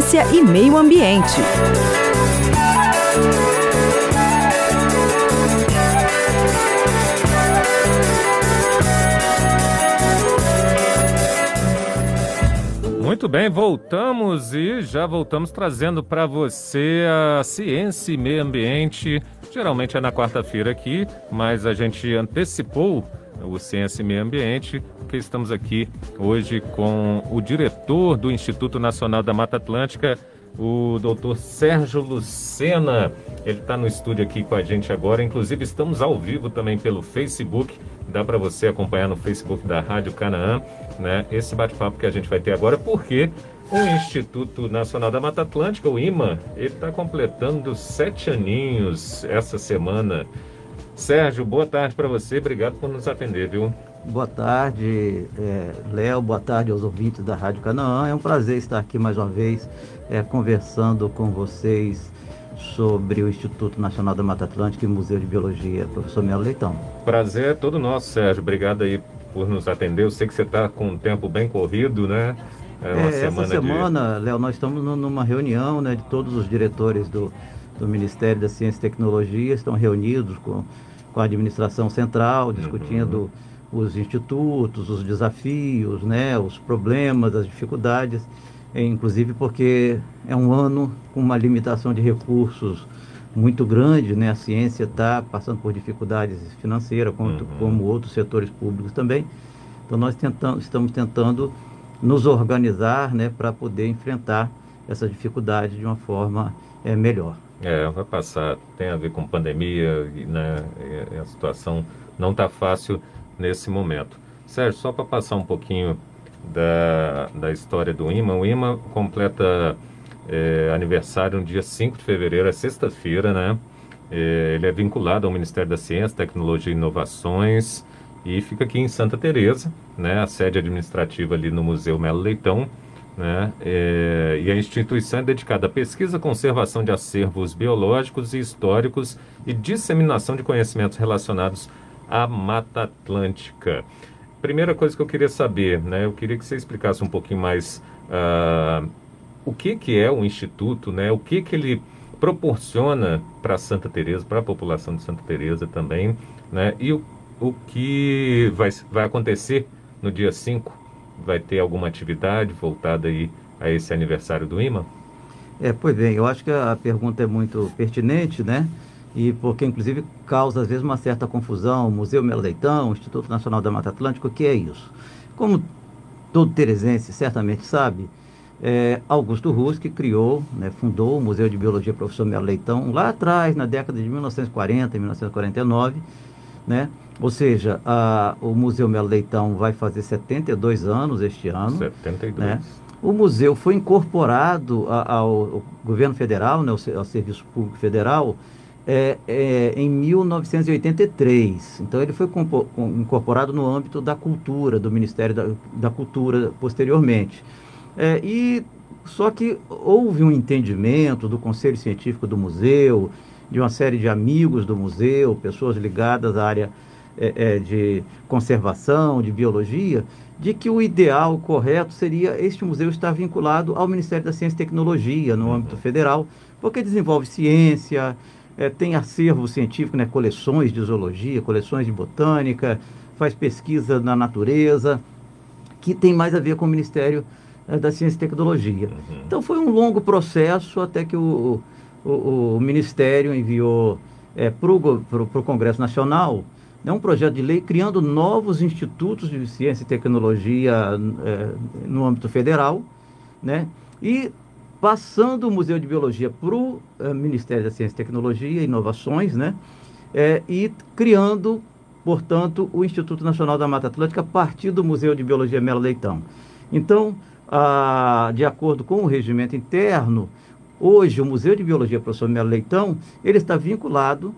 ciência e meio ambiente. Muito bem, voltamos e já voltamos trazendo para você a ciência e meio ambiente. Geralmente é na quarta-feira aqui, mas a gente antecipou o Ciência e Meio Ambiente, porque estamos aqui hoje com o diretor do Instituto Nacional da Mata Atlântica, o doutor Sérgio Lucena. Ele está no estúdio aqui com a gente agora. Inclusive, estamos ao vivo também pelo Facebook. Dá para você acompanhar no Facebook da Rádio Canaã, né? Esse bate-papo que a gente vai ter agora, porque o Instituto Nacional da Mata Atlântica, o IMA, ele está completando sete aninhos essa semana. Sérgio, boa tarde para você. Obrigado por nos atender, viu? Boa tarde, é, Léo. Boa tarde aos ouvintes da Rádio Canaã. É um prazer estar aqui mais uma vez é, conversando com vocês sobre o Instituto Nacional da Mata Atlântica e Museu de Biologia, professor Melo Leitão. Prazer é todo nosso, Sérgio. Obrigado aí por nos atender. Eu sei que você está com um tempo bem corrido, né? É, é semana essa semana, de... Léo, nós estamos numa reunião né, de todos os diretores do, do Ministério da Ciência e Tecnologia, estão reunidos com, com a administração central, discutindo uhum. os institutos, os desafios, né, os problemas, as dificuldades é, inclusive porque é um ano com uma limitação de recursos muito grande, né? A ciência está passando por dificuldades financeiras, como, uhum. como, outros setores públicos também. Então nós tentamos, estamos tentando nos organizar, né, para poder enfrentar essa dificuldade de uma forma é, melhor. É, vai passar, tem a ver com pandemia, né? a situação não está fácil nesse momento. Sérgio, só para passar um pouquinho da, da história do IMA. O IMA completa é, aniversário no dia 5 de fevereiro, é sexta-feira, né? É, ele é vinculado ao Ministério da Ciência, Tecnologia e Inovações e fica aqui em Santa Teresa, né? A sede administrativa ali no Museu Melo Leitão, né? É, e a instituição é dedicada à pesquisa, conservação de acervos biológicos e históricos e disseminação de conhecimentos relacionados à Mata Atlântica. Primeira coisa que eu queria saber, né? Eu queria que você explicasse um pouquinho mais uh, o que, que é o Instituto, né? O que, que ele proporciona para Santa Teresa, para a população de Santa Teresa também, né? E o, o que vai, vai acontecer no dia 5? Vai ter alguma atividade voltada aí a esse aniversário do IMA? É, pois bem, eu acho que a pergunta é muito pertinente, né? e porque inclusive causa às vezes uma certa confusão, o Museu Melo Leitão, o Instituto Nacional da Mata Atlântica, o que é isso? Como todo teresense certamente sabe, é, Augusto Ruski criou, né, fundou o Museu de Biologia Professor Melo Leitão lá atrás, na década de 1940, 1949, né? Ou seja, a, o Museu Melo Leitão vai fazer 72 anos este ano. 72. Né? O museu foi incorporado ao, ao governo federal, né, ao, ao Serviço Público Federal, é, é, em 1983. Então ele foi incorporado no âmbito da cultura, do Ministério da, da Cultura posteriormente. É, e só que houve um entendimento do Conselho Científico do Museu, de uma série de amigos do museu, pessoas ligadas à área é, é, de conservação, de biologia, de que o ideal, o correto, seria este museu estar vinculado ao Ministério da Ciência e Tecnologia, no âmbito federal, porque desenvolve ciência, é, tem acervo científico, né, coleções de zoologia, coleções de botânica, faz pesquisa na natureza, que tem mais a ver com o Ministério é, da Ciência e Tecnologia. Uhum. Então foi um longo processo até que o, o, o Ministério enviou é, para o Congresso Nacional né, um projeto de lei criando novos institutos de ciência e tecnologia é, no âmbito federal, né? E passando o Museu de Biologia para o uh, Ministério da Ciência, Tecnologia e Inovações, né? É, e criando, portanto, o Instituto Nacional da Mata Atlântica a partir do Museu de Biologia Melo Leitão. Então, ah, de acordo com o regimento interno, hoje o Museu de Biologia Professor Melo Leitão, ele está vinculado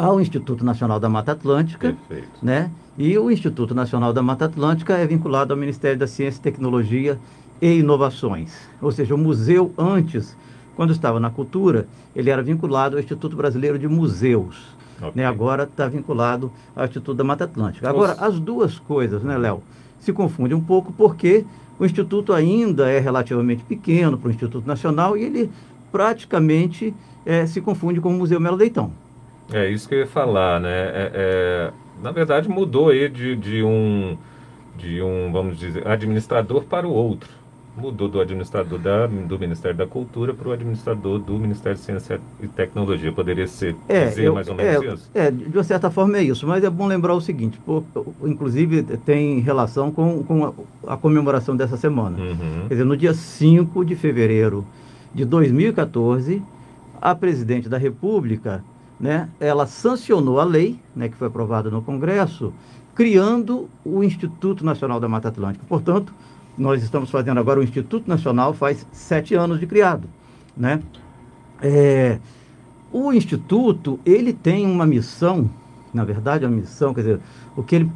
ao Instituto Nacional da Mata Atlântica, Perfeito. né? E o Instituto Nacional da Mata Atlântica é vinculado ao Ministério da Ciência, Tecnologia e inovações. Ou seja, o museu antes, quando estava na cultura, ele era vinculado ao Instituto Brasileiro de Museus. Okay. Né? Agora está vinculado ao Instituto da Mata Atlântica. Agora, as duas coisas, né, Léo? se confunde um pouco porque o Instituto ainda é relativamente pequeno para o Instituto Nacional e ele praticamente é, se confunde com o Museu Melo Leitão. É isso que eu ia falar, né? É, é, na verdade, mudou aí de, de, um, de um, vamos dizer, administrador para o outro. Mudou do administrador da, do Ministério da Cultura para o administrador do Ministério de Ciência e Tecnologia. Poderia ser é, dizer eu, mais ou menos é, isso? É, de uma certa forma é isso, mas é bom lembrar o seguinte, por, inclusive tem relação com, com a, a comemoração dessa semana. Uhum. Quer dizer, no dia 5 de fevereiro de 2014, a presidente da República né, ela sancionou a lei, né, que foi aprovada no Congresso, criando o Instituto Nacional da Mata Atlântica. Portanto, nós estamos fazendo agora o Instituto Nacional faz sete anos de criado, né? É, o Instituto, ele tem uma missão, na verdade, a missão, quer dizer, o que ele,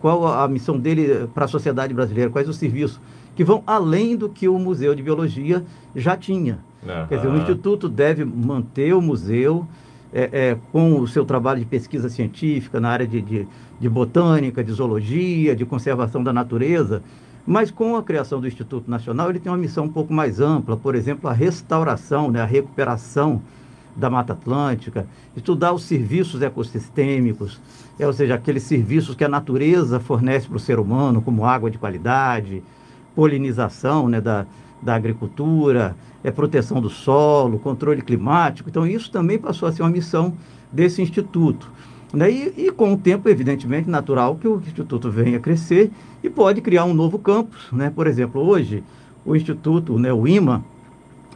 qual a missão dele para a sociedade brasileira, quais os serviços que vão além do que o Museu de Biologia já tinha. Uhum. Quer dizer, o Instituto deve manter o museu, é, é, com o seu trabalho de pesquisa científica na área de, de, de, botânica, de zoologia, de conservação da natureza, mas com a criação do Instituto Nacional ele tem uma missão um pouco mais ampla, por exemplo, a restauração, né, a recuperação da Mata Atlântica, estudar os serviços ecossistêmicos, é, ou seja, aqueles serviços que a natureza fornece para o ser humano, como água de qualidade, polinização né, da, da agricultura, é, proteção do solo, controle climático. Então, isso também passou a ser uma missão desse instituto. Né? E, e, com o tempo, evidentemente, natural que o instituto venha a crescer e pode criar um novo campus. Né? Por exemplo, hoje, o instituto, né, o IMA,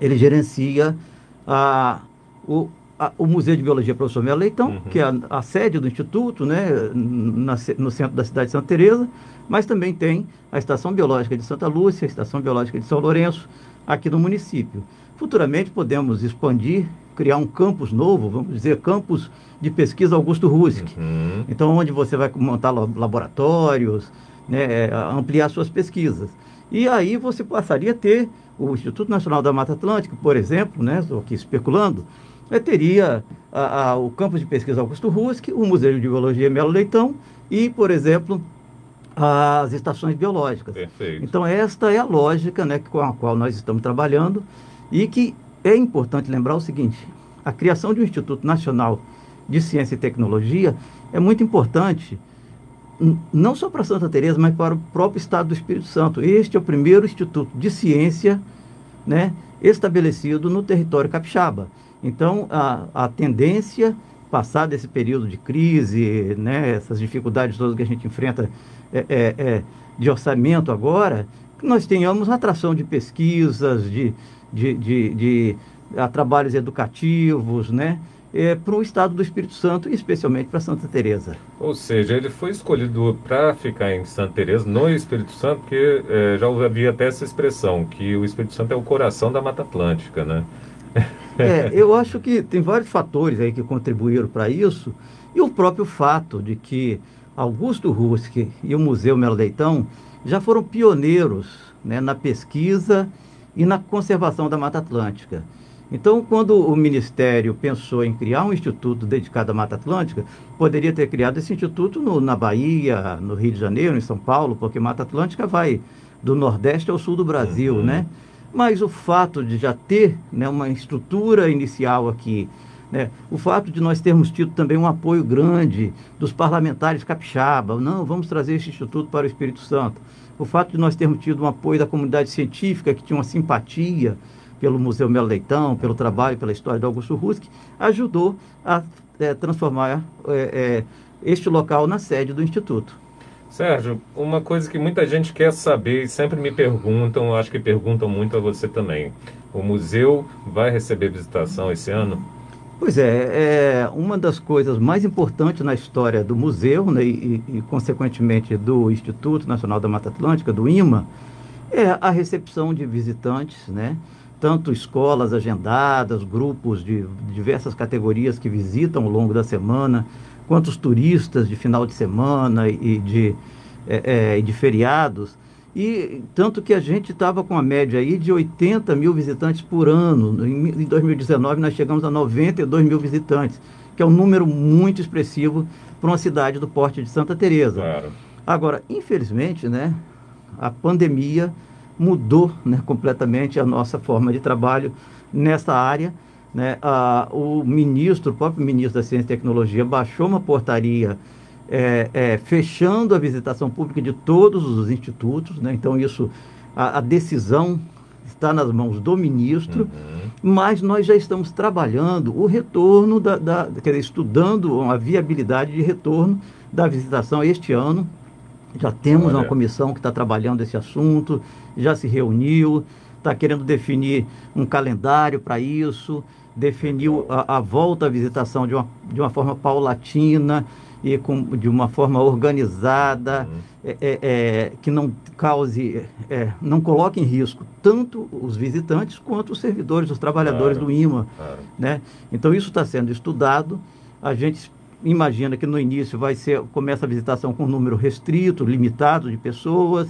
ele gerencia a, o, a, o Museu de Biologia Professor Melo Leitão, uhum. que é a, a, sede do instituto, né, na, no centro da cidade de Santa Teresa, mas também tem a Estação Biológica de Santa Lúcia, a Estação Biológica de São Lourenço, aqui no município. Futuramente podemos expandir, criar um campus novo, vamos dizer, campus de pesquisa Augusto Rusk. Uhum. Então, onde você vai montar laboratórios, né, é, ampliar suas pesquisas. E aí você passaria a ter o Instituto Nacional da Mata Atlântica, por exemplo, né, estou aqui especulando, teria a, a, o campus de pesquisa Augusto Rusk, o Museu de Biologia Melo Leitão e, por exemplo, as estações biológicas. Perfeito. Então, esta é a lógica né, com a qual nós estamos trabalhando e que é importante lembrar o seguinte: a criação de um Instituto Nacional de Ciência e Tecnologia é muito importante, não só para Santa Teresa, mas para o próprio Estado do Espírito Santo. Este é o primeiro instituto de ciência né, estabelecido no território capixaba. Então, a, a tendência, passado esse período de crise, né, essas dificuldades todas que a gente enfrenta é, é, é, de orçamento agora, que nós tenhamos atração de pesquisas, de, de, de, de trabalhos educativos, né? É, para o estado do Espírito Santo e especialmente para Santa Teresa. Ou seja, ele foi escolhido para ficar em Santa Teresa, no Espírito Santo, porque é, já havia até essa expressão que o Espírito Santo é o coração da Mata Atlântica, né? É, eu acho que tem vários fatores aí que contribuíram para isso e o próprio fato de que Augusto Rusk e o Museu Melo Leitão já foram pioneiros né, na pesquisa e na conservação da Mata Atlântica. Então, quando o Ministério pensou em criar um instituto dedicado à Mata Atlântica, poderia ter criado esse instituto no, na Bahia, no Rio de Janeiro, em São Paulo, porque Mata Atlântica vai do Nordeste ao Sul do Brasil, uhum. né? Mas o fato de já ter né, uma estrutura inicial aqui, né? O fato de nós termos tido também um apoio grande dos parlamentares capixaba, não, vamos trazer esse instituto para o Espírito Santo. O fato de nós termos tido um apoio da comunidade científica, que tinha uma simpatia pelo Museu Melo Leitão, pelo trabalho, pela história do Augusto Rusk, ajudou a é, transformar é, é, este local na sede do Instituto. Sérgio, uma coisa que muita gente quer saber e sempre me perguntam, acho que perguntam muito a você também. O museu vai receber visitação esse ano? Pois é, é uma das coisas mais importantes na história do museu né, e, e, consequentemente, do Instituto Nacional da Mata Atlântica, do IMA, é a recepção de visitantes, né? tanto escolas agendadas, grupos de diversas categorias que visitam ao longo da semana, quanto os turistas de final de semana e de, é, é, de feriados. E tanto que a gente estava com a média aí de 80 mil visitantes por ano. Em 2019 nós chegamos a 92 mil visitantes, que é um número muito expressivo para uma cidade do porte de Santa Teresa. Claro. Agora, infelizmente, né, a pandemia mudou né, completamente a nossa forma de trabalho nessa área. Né? Ah, o ministro, o próprio ministro da Ciência e Tecnologia, baixou uma portaria é, é, fechando a visitação pública de todos os institutos. Né? Então, isso, a, a decisão está nas mãos do ministro, uhum. mas nós já estamos trabalhando o retorno, da, da, quer dizer, estudando a viabilidade de retorno da visitação este ano. Já temos Olha. uma comissão que está trabalhando esse assunto, já se reuniu, está querendo definir um calendário para isso, definiu a, a, volta à visitação de uma, de uma forma paulatina e com, de uma forma organizada, uhum. é, é, é que não cause, é, não coloque em risco tanto os visitantes quanto os servidores, os trabalhadores claro, do IMA. Claro. Né? Então isso está sendo estudado. A gente imagina que no início vai ser, começa a visitação com um número restrito, limitado de pessoas,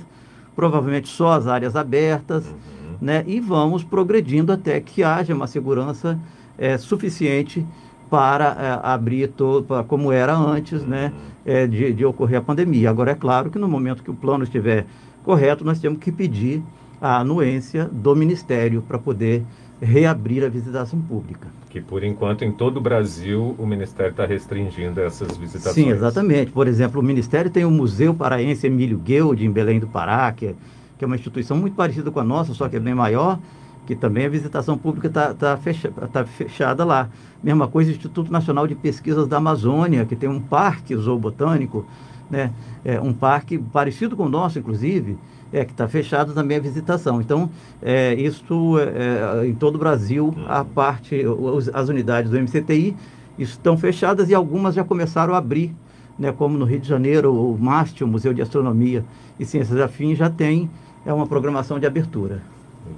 provavelmente só as áreas abertas, uhum. Né? E vamos progredindo até que haja uma segurança é, suficiente para é, abrir todo, para, como era antes, né? É, de, de ocorrer a pandemia. Agora é claro que no momento que o plano estiver correto, nós temos que pedir a anuência do Ministério para poder reabrir a visitação pública. Que por enquanto em todo o Brasil o Ministério está restringindo essas visitações. Sim, exatamente. Por exemplo, o Ministério tem o Museu Paraense Emílio Guild, em Belém do Pará, que é, que é uma instituição muito parecida com a nossa, só que é bem maior, que também a visitação pública está tá fecha, tá fechada lá. Mesma coisa o Instituto Nacional de Pesquisas da Amazônia, que tem um parque zoobotânico, né? É, um parque parecido com o nosso, inclusive, é, que está fechado também a visitação. Então, é, isso é, é em todo o Brasil, a parte, os, as unidades do MCTI estão fechadas e algumas já começaram a abrir, né, como no Rio de Janeiro, o MAST, o Museu de Astronomia e Ciências Afins, já tem é uma programação de abertura.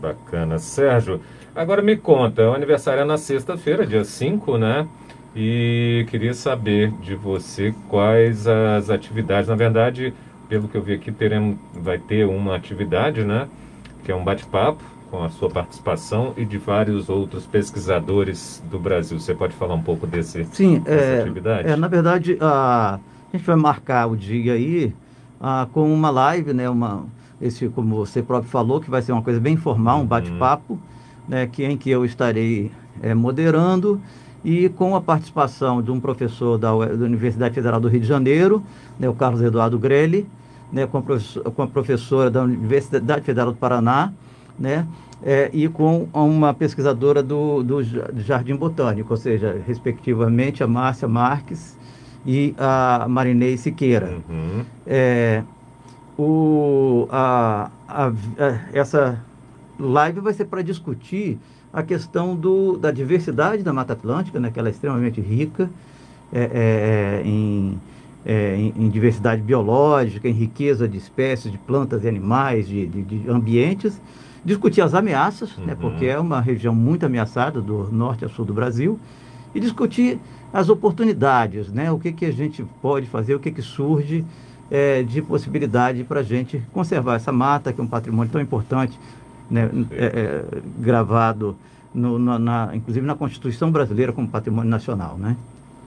Bacana. Sérgio, agora me conta, o aniversário é na sexta-feira, dia 5, né? E queria saber de você quais as atividades, na verdade, pelo que eu vi aqui, teremos, vai ter uma atividade, né? Que é um bate-papo com a sua participação e de vários outros pesquisadores do Brasil. Você pode falar um pouco desse, Sim, dessa é, atividade? É, na verdade, a, a gente vai marcar o dia aí a, com uma live, né? Uma, esse, como você próprio falou, que vai ser uma coisa bem informal, um uhum. bate-papo, né? Que, em que eu estarei é, moderando e com a participação de um professor da, da Universidade Federal do Rio de Janeiro, né, o Carlos Eduardo Grelli, né, com, a com a professora da Universidade Federal do Paraná, né, é, e com uma pesquisadora do, do Jardim Botânico, ou seja, respectivamente a Márcia Marques e a Marinei Siqueira. Uhum. É, o, a, a, a, essa live vai ser para discutir a questão do, da diversidade da Mata Atlântica, né, que ela é extremamente rica é, é, é, em, é, em, em, diversidade biológica, em riqueza de espécies, de plantas e animais, de, de, de ambientes, discutir as ameaças, né, uhum. né, porque é uma região muito ameaçada do norte a sul do Brasil, e discutir as oportunidades, né, o que, que a gente pode fazer, o que, que surge é, de possibilidade para a gente conservar essa mata, que é um patrimônio tão importante né, é, é, gravado, no, na, na, inclusive na Constituição Brasileira como patrimônio nacional, né?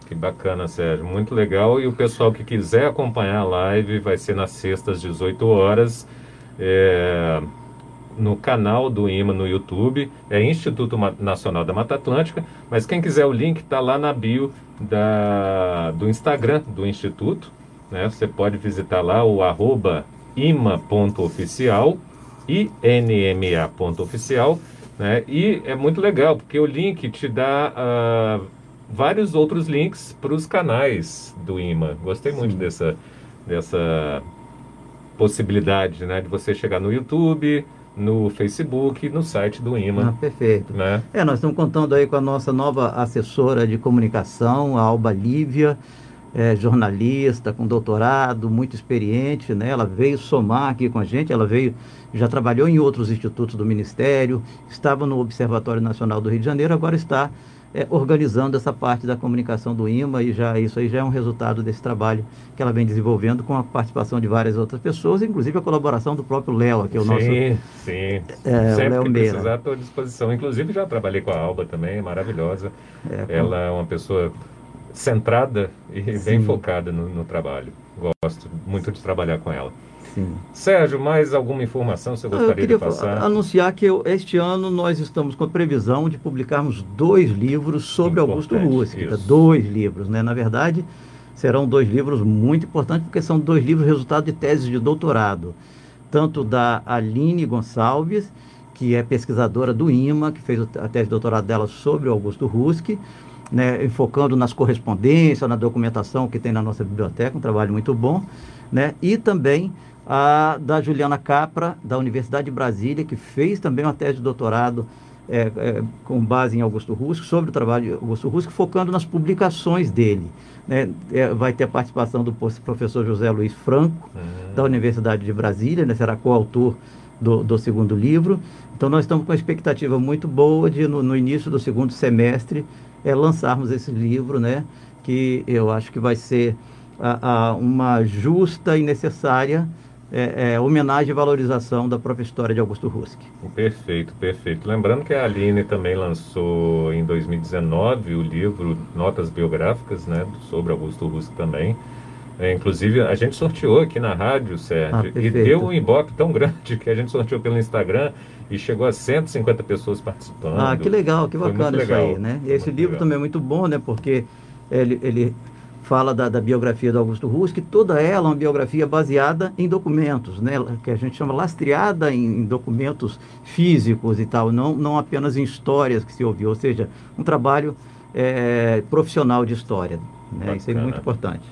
Que bacana, Sérgio. Muito legal. E o pessoal que quiser acompanhar a live vai ser nas sextas, 18 horas, é, no canal do IMA no YouTube. É Instituto Nacional da Mata Atlântica. Mas quem quiser o link está lá na bio da, do Instagram do Instituto. Né? Você pode visitar lá o arroba ima.oficial inma.oficial, né? E é muito legal, porque o link te dá uh, vários outros links para os canais do IMA. Gostei Sim. muito dessa, dessa possibilidade, né? De você chegar no YouTube, no Facebook, no site do IMA. Ah, perfeito. Né? É, nós estamos contando aí com a nossa nova assessora de comunicação, a Alba Lívia, é, jornalista, com doutorado, muito experiente, né? Ela veio somar aqui com a gente, ela veio já trabalhou em outros institutos do Ministério, estava no Observatório Nacional do Rio de Janeiro, agora está é, organizando essa parte da comunicação do IMA e já isso aí já é um resultado desse trabalho que ela vem desenvolvendo com a participação de várias outras pessoas, inclusive a colaboração do próprio Léo, que é o sim, nosso sim, sim. É, Sempre Léo que Meira. precisar, estou à disposição. Inclusive já trabalhei com a Alba também, maravilhosa. É, com... Ela é uma pessoa centrada e Sim. bem focada no, no trabalho. Gosto muito de trabalhar com ela. Sim. Sérgio, mais alguma informação você gostaria eu queria de passar? anunciar que eu, este ano nós estamos com a previsão de publicarmos dois livros sobre Importante, Augusto Rústica. Dois livros, né? Na verdade, serão dois livros muito importantes, porque são dois livros resultado de teses de doutorado. Tanto da Aline Gonçalves, que é pesquisadora do IMA, que fez a tese de doutorado dela sobre Augusto Ruski, né, enfocando nas correspondências, na documentação que tem na nossa biblioteca, um trabalho muito bom, né, e também a da Juliana Capra, da Universidade de Brasília, que fez também uma tese de doutorado é, é, com base em Augusto Russo, sobre o trabalho de Augusto Russo, focando nas publicações dele. Né? É, vai ter a participação do professor José Luiz Franco, uhum. da Universidade de Brasília, né? será coautor do, do segundo livro. Então, nós estamos com uma expectativa muito boa de, no, no início do segundo semestre, é, lançarmos esse livro, né? que eu acho que vai ser a, a, uma justa e necessária é, é, homenagem e valorização da própria história de Augusto Ruski. Perfeito, perfeito. Lembrando que a Aline também lançou em 2019 o livro Notas Biográficas, né, sobre Augusto Ruski também. É, inclusive, a gente sorteou aqui na rádio, Sérgio, ah, e deu um ibope tão grande que a gente sorteou pelo Instagram e chegou a 150 pessoas participando. Ah, que legal, que bacana isso aí, né? E esse livro legal. também é muito bom, né? Porque ele, ele fala da, da, biografia do Augusto Rus, que toda ela é uma biografia baseada em documentos, né? que a gente chama lastreada em, em, documentos físicos e tal, não, não apenas em histórias que se ouviu, ou seja, um trabalho é, profissional de história. Né? Isso é muito importante.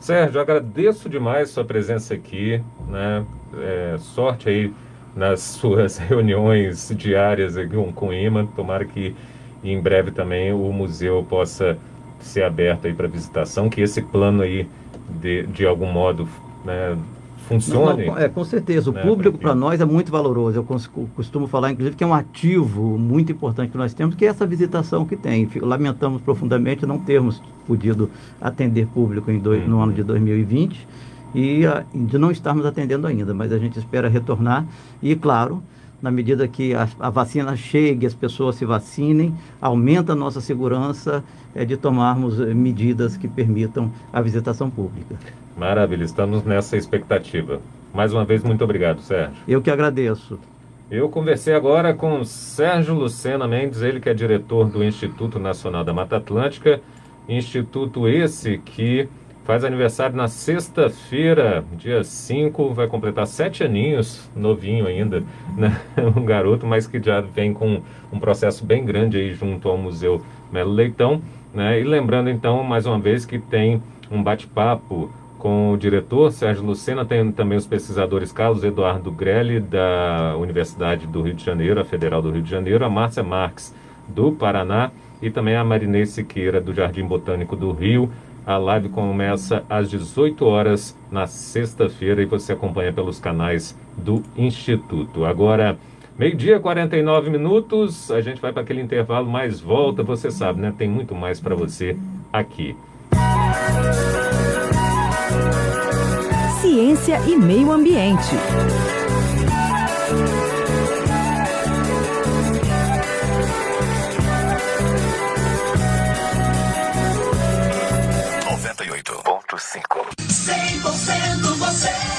Sérgio, agradeço demais sua presença aqui, né? É, sorte aí nas suas reuniões diárias aqui com o IMA, tomara que em breve também o museu possa ser aberto aí para visitação, que esse plano aí de, de algum modo né, funcione. Não, não, é, com certeza. O né, público para nós é muito valoroso. Eu costumo falar, inclusive, que é um ativo muito importante que nós temos, que é essa visitação que tem. Lamentamos profundamente não termos podido atender público em dois, no ano de 2020 e a, de não estarmos atendendo ainda, mas a gente espera retornar e, claro, na medida que a, a, vacina chegue, as pessoas se vacinem, aumenta a nossa segurança é, de tomarmos eh, medidas que permitam a visitação pública. Maravilha, estamos nessa expectativa. Mais uma vez, muito obrigado, Sérgio. Eu que agradeço. Eu conversei agora com Sérgio Lucena Mendes, ele que é diretor do Instituto Nacional da Mata Atlântica, instituto esse que Faz aniversário na sexta-feira, dia 5, vai completar sete aninhos, novinho ainda, né? um garoto, mas que já vem com um processo bem grande aí junto ao Museu Melo Leitão. Né? E lembrando então, mais uma vez, que tem um bate-papo com o diretor Sérgio Lucena, tem também os pesquisadores Carlos Eduardo Grelli, da Universidade do Rio de Janeiro, a Federal do Rio de Janeiro, a Márcia Marques, do Paraná, e também a Marinês Siqueira, do Jardim Botânico do Rio. A live começa às 18 horas na sexta-feira e você acompanha pelos canais do Instituto. Agora, meio-dia, 49 minutos, a gente vai para aquele intervalo, mas volta, você sabe, né? Tem muito mais para você aqui. Ciência e meio ambiente. 100% você.